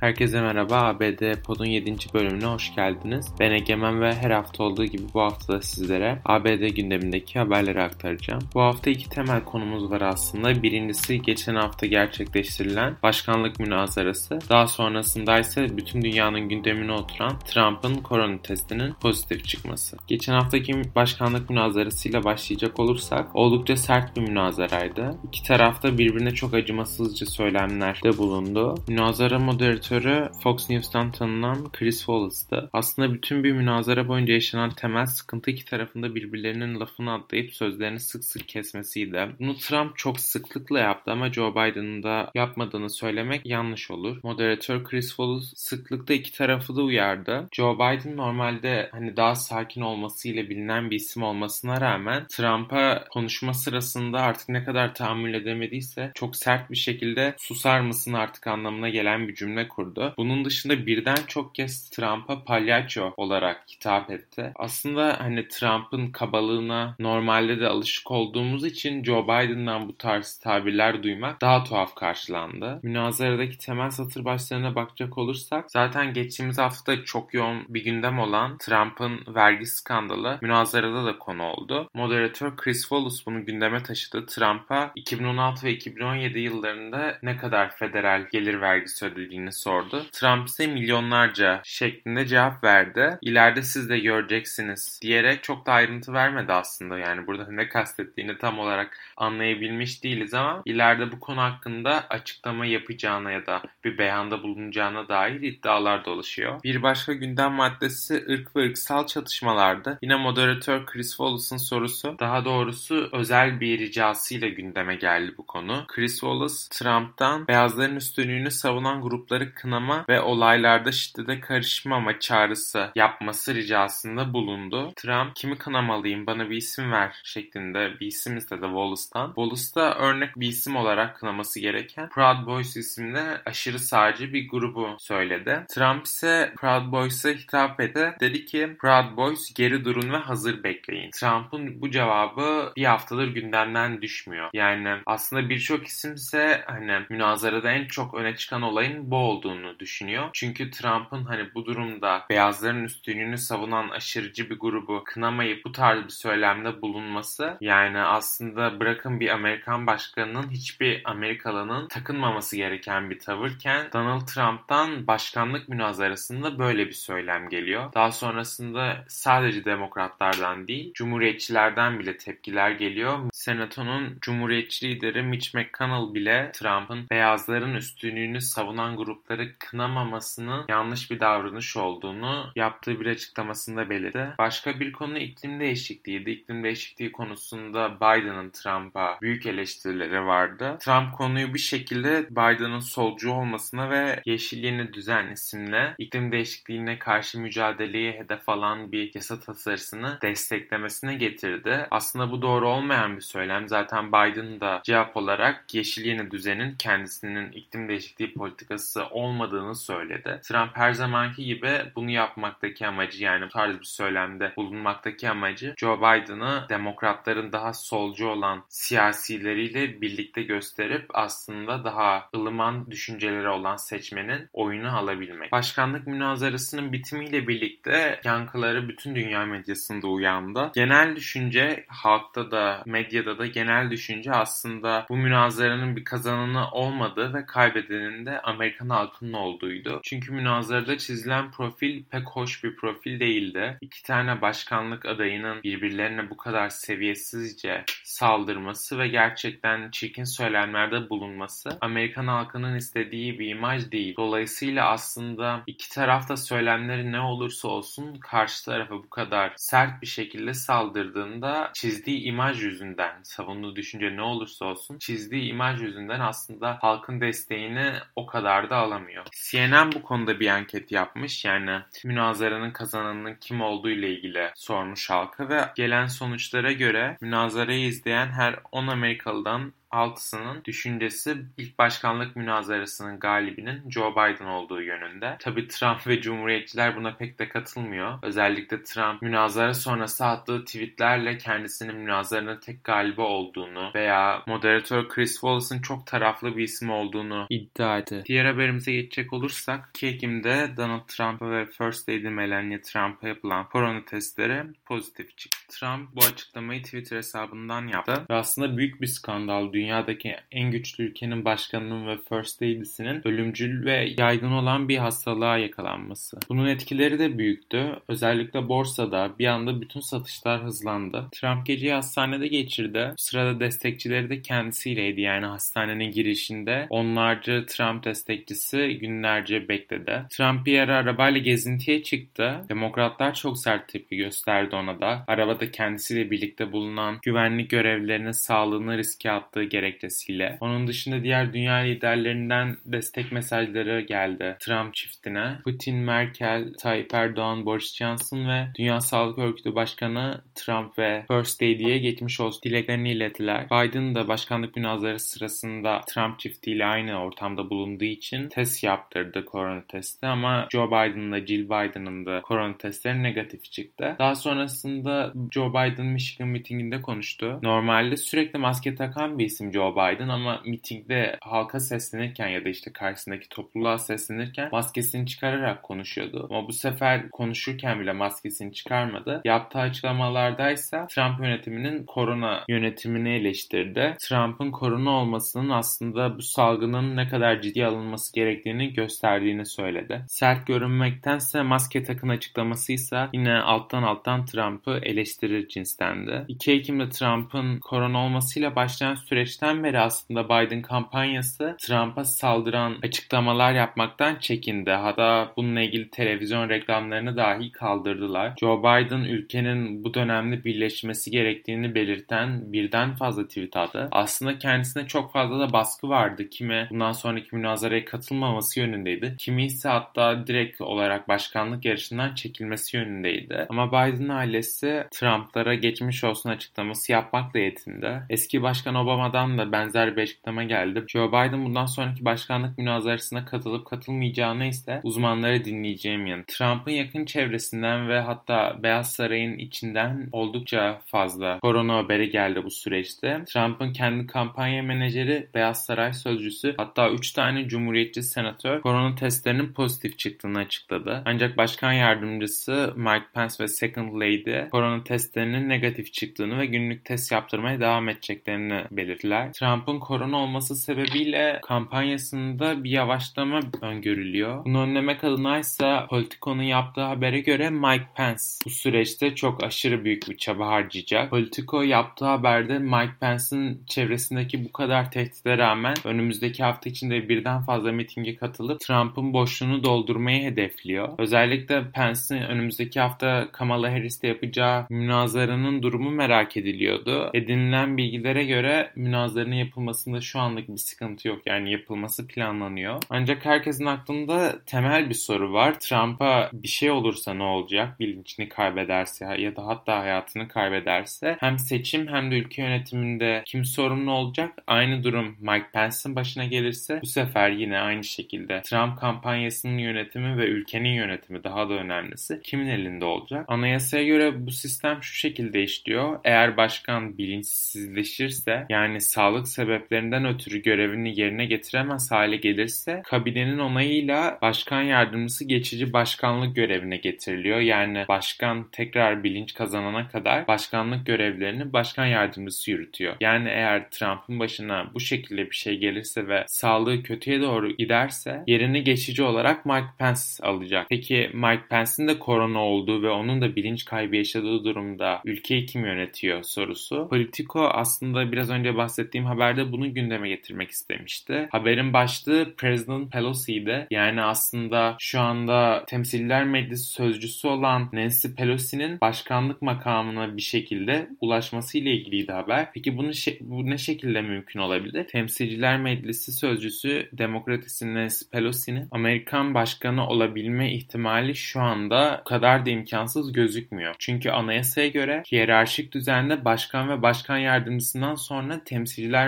Herkese merhaba. ABD Pod'un 7. bölümüne hoş geldiniz. Ben Egemen ve her hafta olduğu gibi bu hafta da sizlere ABD gündemindeki haberleri aktaracağım. Bu hafta iki temel konumuz var aslında. Birincisi geçen hafta gerçekleştirilen başkanlık münazarası. Daha sonrasında ise bütün dünyanın gündemine oturan Trump'ın korona testinin pozitif çıkması. Geçen haftaki başkanlık münazarasıyla başlayacak olursak oldukça sert bir münazaraydı. İki tarafta birbirine çok acımasızca söylemlerde bulundu. Münazara moderatörü moderatörü Fox News'tan tanınan Chris Wallace'dı. Aslında bütün bir münazara boyunca yaşanan temel sıkıntı iki tarafında birbirlerinin lafını atlayıp sözlerini sık sık kesmesiydi. Bunu Trump çok sıklıkla yaptı ama Joe Biden'ın da yapmadığını söylemek yanlış olur. Moderatör Chris Wallace sıklıkla iki tarafı da uyardı. Joe Biden normalde hani daha sakin olmasıyla bilinen bir isim olmasına rağmen Trump'a konuşma sırasında artık ne kadar tahammül edemediyse çok sert bir şekilde susar mısın artık anlamına gelen bir cümle kurdu kurdu. Bunun dışında birden çok kez Trump'a palyaço olarak hitap etti. Aslında hani Trump'ın kabalığına normalde de alışık olduğumuz için Joe Biden'dan bu tarz tabirler duymak daha tuhaf karşılandı. Münazaradaki temel satır başlarına bakacak olursak zaten geçtiğimiz hafta çok yoğun bir gündem olan Trump'ın vergi skandalı münazarada da konu oldu. Moderatör Chris Wallace bunu gündeme taşıdı. Trump'a 2016 ve 2017 yıllarında ne kadar federal gelir vergisi ödediğini sordu sordu. Trump ise milyonlarca şeklinde cevap verdi. İleride siz de göreceksiniz diyerek çok da ayrıntı vermedi aslında. Yani burada ne kastettiğini tam olarak anlayabilmiş değiliz ama ileride bu konu hakkında açıklama yapacağına ya da bir beyanda bulunacağına dair iddialar dolaşıyor. Bir başka gündem maddesi ırk ve ırksal çatışmalardı. Yine moderatör Chris Wallace'ın sorusu daha doğrusu özel bir ricasıyla gündeme geldi bu konu. Chris Wallace Trump'tan beyazların üstünlüğünü savunan grupları kınama ve olaylarda şiddete karışmama çağrısı yapması ricasında bulundu. Trump kimi kınamalıyım bana bir isim ver şeklinde bir isim istedi Wallace'tan. Wallace da örnek bir isim olarak kınaması gereken Proud Boys isimli aşırı sağcı bir grubu söyledi. Trump ise Proud Boys'a hitap etti. Dedi ki Proud Boys geri durun ve hazır bekleyin. Trump'ın bu cevabı bir haftadır gündemden düşmüyor. Yani aslında birçok isim ise hani münazarada en çok öne çıkan olayın bu olduğu olduğunu düşünüyor. Çünkü Trump'ın hani bu durumda beyazların üstünlüğünü savunan aşırıcı bir grubu kınamayıp bu tarz bir söylemde bulunması yani aslında bırakın bir Amerikan başkanının hiçbir Amerikalının takınmaması gereken bir tavırken Donald Trump'tan başkanlık münazarasında böyle bir söylem geliyor. Daha sonrasında sadece demokratlardan değil cumhuriyetçilerden bile tepkiler geliyor. Senatonun cumhuriyetçi lideri Mitch McConnell bile Trump'ın beyazların üstünlüğünü savunan grupları insanları kınamamasının yanlış bir davranış olduğunu yaptığı bir açıklamasında belirtti. Başka bir konu iklim değişikliğiydi. İklim değişikliği konusunda Biden'ın Trump'a büyük eleştirileri vardı. Trump konuyu bir şekilde Biden'ın solcu olmasına ve Yeşil Yeni Düzen isimli iklim değişikliğine karşı mücadeleye hedef alan bir yasa tasarısını desteklemesine getirdi. Aslında bu doğru olmayan bir söylem. Zaten Biden da cevap olarak Yeşil Yeni Düzen'in kendisinin iklim değişikliği politikası olmadığını söyledi. Trump her zamanki gibi bunu yapmaktaki amacı yani bu tarz bir söylemde bulunmaktaki amacı Joe Biden'ı demokratların daha solcu olan siyasileriyle birlikte gösterip aslında daha ılıman düşünceleri olan seçmenin oyunu alabilmek. Başkanlık münazarasının bitimiyle birlikte yankıları bütün dünya medyasında uyandı. Genel düşünce halkta da medyada da genel düşünce aslında bu münazaranın bir kazananı olmadığı ve kaybedenin de Amerikan halkı yakın olduğuydu. Çünkü münazarada çizilen profil pek hoş bir profil değildi. İki tane başkanlık adayının birbirlerine bu kadar seviyesizce saldırması ve gerçekten çirkin söylemlerde bulunması Amerikan halkının istediği bir imaj değil. Dolayısıyla aslında iki tarafta söylemleri ne olursa olsun karşı tarafa bu kadar sert bir şekilde saldırdığında çizdiği imaj yüzünden savunduğu düşünce ne olursa olsun çizdiği imaj yüzünden aslında halkın desteğini o kadar da alamıyor vermiyor. CNN bu konuda bir anket yapmış. Yani münazaranın kazananının kim olduğu ile ilgili sormuş halka ve gelen sonuçlara göre münazarayı izleyen her 10 Amerikalıdan %96'sının düşüncesi ilk başkanlık münazarasının galibinin Joe Biden olduğu yönünde. Tabii Trump ve Cumhuriyetçiler buna pek de katılmıyor. Özellikle Trump münazara sonrası attığı tweetlerle kendisinin münazaranın tek galibi olduğunu veya moderatör Chris Wallace'ın çok taraflı bir isim olduğunu iddia etti. Diğer haberimize geçecek olursak 2 Ekim'de Donald Trump ve First Lady Melania Trump'a yapılan korona testleri pozitif çıktı. Trump bu açıklamayı Twitter hesabından yaptı ve aslında büyük bir skandal. Dünyadaki en güçlü ülkenin başkanının ve First Lady'sinin ölümcül ve yaygın olan bir hastalığa yakalanması. Bunun etkileri de büyüktü. Özellikle borsada bir anda bütün satışlar hızlandı. Trump geceyi hastanede geçirdi. Sırada destekçileri de kendisiyleydi. Yani hastanenin girişinde onlarca Trump destekçisi günlerce bekledi. Trump bir ara arabayla gezintiye çıktı. Demokratlar çok sert tepki gösterdi ona da. Arabada kendisiyle birlikte bulunan güvenlik görevlilerinin sağlığını riske attığı gerekçesiyle. Onun dışında diğer dünya liderlerinden destek mesajları geldi Trump çiftine. Putin, Merkel, Tayyip Erdoğan, Boris Johnson ve Dünya Sağlık Örgütü Başkanı Trump ve First Lady'ye geçmiş olsun dileklerini ilettiler. Biden da başkanlık münazarası sırasında Trump çiftiyle aynı ortamda bulunduğu için test yaptırdı korona testi ama Joe Biden'la Jill Biden'ın da korona testleri negatif çıktı. Daha sonrasında Joe Biden Michigan mitinginde konuştu. Normalde sürekli maske takan bir Joe Biden ama mitingde halka seslenirken ya da işte karşısındaki topluluğa seslenirken maskesini çıkararak konuşuyordu. Ama bu sefer konuşurken bile maskesini çıkarmadı. Yaptığı açıklamalardaysa Trump yönetiminin korona yönetimini eleştirdi. Trump'ın korona olmasının aslında bu salgının ne kadar ciddi alınması gerektiğini gösterdiğini söyledi. Sert görünmektense maske takın açıklamasıysa yine alttan alttan Trump'ı eleştirir cinstendi. 2 Ekim'de Trump'ın korona olmasıyla başlayan süreçten beri aslında Biden kampanyası Trump'a saldıran açıklamalar yapmaktan çekindi. Hatta bununla ilgili televizyon reklamlarını dahi kaldırdılar. Joe Biden ülkenin bu dönemde birleşmesi gerektiğini belirten birden fazla tweet attı. Aslında kendisine çok fazla da baskı vardı. Kime bundan sonraki münazaraya katılmaması yönündeydi. Kimi ise hatta direkt olarak başkanlık yarışından çekilmesi yönündeydi. Ama Biden ailesi Trump'lara geçmiş olsun açıklaması yapmakla yetindi. Eski başkan Obama'dan da benzer bir açıklama geldi. Joe Biden bundan sonraki başkanlık münazarasına katılıp katılmayacağını ise uzmanları dinleyeceğim yanı. Trump'ın yakın çevresinden ve hatta Beyaz Saray'ın içinden oldukça fazla korona haberi geldi bu süreçte. Trump'ın kendi kampanya menajeri, Beyaz Saray sözcüsü hatta 3 tane cumhuriyetçi senatör korona testlerinin pozitif çıktığını açıkladı. Ancak başkan yardımcısı Mike Pence ve Second Lady korona testlerinin negatif çıktığını ve günlük test yaptırmaya devam edeceklerini belirttiler. Trump'ın korona olması sebebiyle kampanyasında bir yavaşlama öngörülüyor. Bunu önlemek adına ise Politico'nun yaptığı habere göre Mike Pence bu süreçte çok aşırı büyük bir çaba harcayacak. Politico yaptığı haberde Mike Pence'in çevresindeki bu kadar tehdide rağmen önümüzdeki hafta içinde birden fazla mitinge katılıp Trump'ın boşluğunu doldurmayı hedefliyor. Özellikle Pence'in önümüzdeki hafta Kamala Harris'te yapacağı münazaranın durumu merak ediliyordu. Edinilen bilgilere göre münazaranın yapılmasında şu anlık bir sıkıntı yok. Yani yapılması planlanıyor. Ancak herkesin aklında temel bir soru var. Trump'a bir şey olursa ne olacak? Bilincini kaybederse ya da hatta hayatını kaybederse hem seçim hem de ülke yönetiminde kim sorumlu olacak? Aynı durum Mike Pence'in başına gelirse bu sefer yine aynı şekilde Trump kampanyasının yönetimi ve ülkenin yönetimi daha da önemlisi kimin elinde olacak? Anayasaya göre bu sistem şu şekilde işliyor. Eğer başkan bilinçsizleşirse yani sağlık sebeplerinden ötürü görevini yerine getiremez hale gelirse kabinenin onayıyla başkan yardımcısı geçici başkanlık görevine getiriliyor. Yani başkan tekrar bilinç kazanana kadar başkanlık görevlerini başkan yardımcısı yürütüyor. Yani eğer Trump'ın başına bu şekilde bir şey gelirse ve sağlığı kötüye doğru giderse yerini geçici olarak Mike Pence alacak. Peki Mike Pence'in de korona olduğu ve onun da bilinç kaybı yaşadığı durumda ülkeyi kim yönetiyor sorusu. Politico aslında biraz önce bahsettiğim haberde bunu gündeme getirmek istemişti. Haberin başlığı President Pelosi'ydi. Yani aslında şu anda Temsiller Meclisi sözcüsü olan Nancy Pelosi'nin başkanlık makamına bir şekilde ulaşması ile ilgiliydi haber. Peki bunu bu ne şekilde mümkün olabilir? Temsilciler Meclisi sözcüsü Demokratisi Nancy Pelosi'nin Amerikan başkanı olabilme ihtimali şu anda kadar da imkansız gözükmüyor. Çünkü anayasaya göre hiyerarşik düzende başkan ve başkan yardımcısından sonra Temsilciler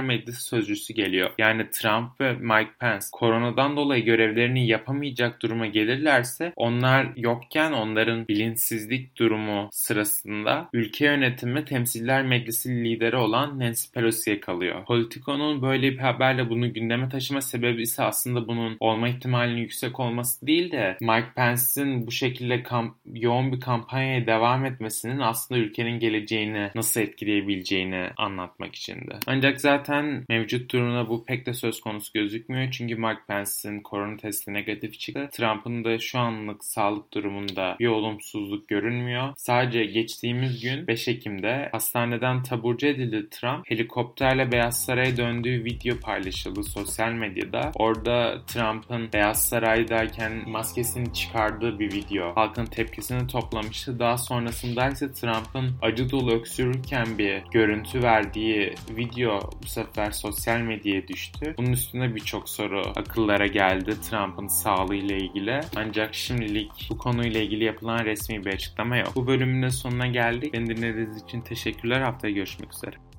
Meclisi sözcüsü geliyor. Yani Trump ve Mike Pence koronadan dolayı görevlerini yapamayacak duruma gelirlerse onlar yokken onların bilinçsizlik durumu sırasında ülke yönetimi Temsilciler Meclisi lideri olan Nancy Pelosi'ye kalıyor. Politico'nun böyle bir haberle bunu gündeme taşıma sebebi ise aslında bunun olma ihtimalinin yüksek olması değil de Mike Pence'in bu şekilde kamp yoğun bir kampanyaya devam etmesinin aslında ülkenin geleceğini nasıl etkileyebileceğini anlatmak içindi. Ancak zaten mevcut durumda bu pek de söz konusu gözükmüyor. Çünkü Mike Pence'in korona testi negatif çıktı. Trump'ın da şu anlık sağlık durumunda bir olumsuzluk görünmüyor. Sadece geçtiğimiz gün 5 Ekim'de hastaneden taburcu edildi Trump. Helikopterle Beyaz Saray'a döndüğü video paylaşıldı sosyal medyada. Orada Trump'ın Beyaz Saray'dayken maskesini çıkardığı bir video halkın tepkisini toplamıştı. Daha sonrasında ise Trump'ın acı dolu öksürürken bir görüntü verdiği video bu sefer sosyal medyaya düştü. Bunun üstüne birçok soru akıllara geldi Trump'ın sağlığı ile ilgili. Ancak şimdilik bu konuyla ilgili yapılan resmi bir açıklama yok. Bu bölümün de sonuna geldik. Beni dinlediğiniz için teşekkürler. Haftaya görüşmek üzere.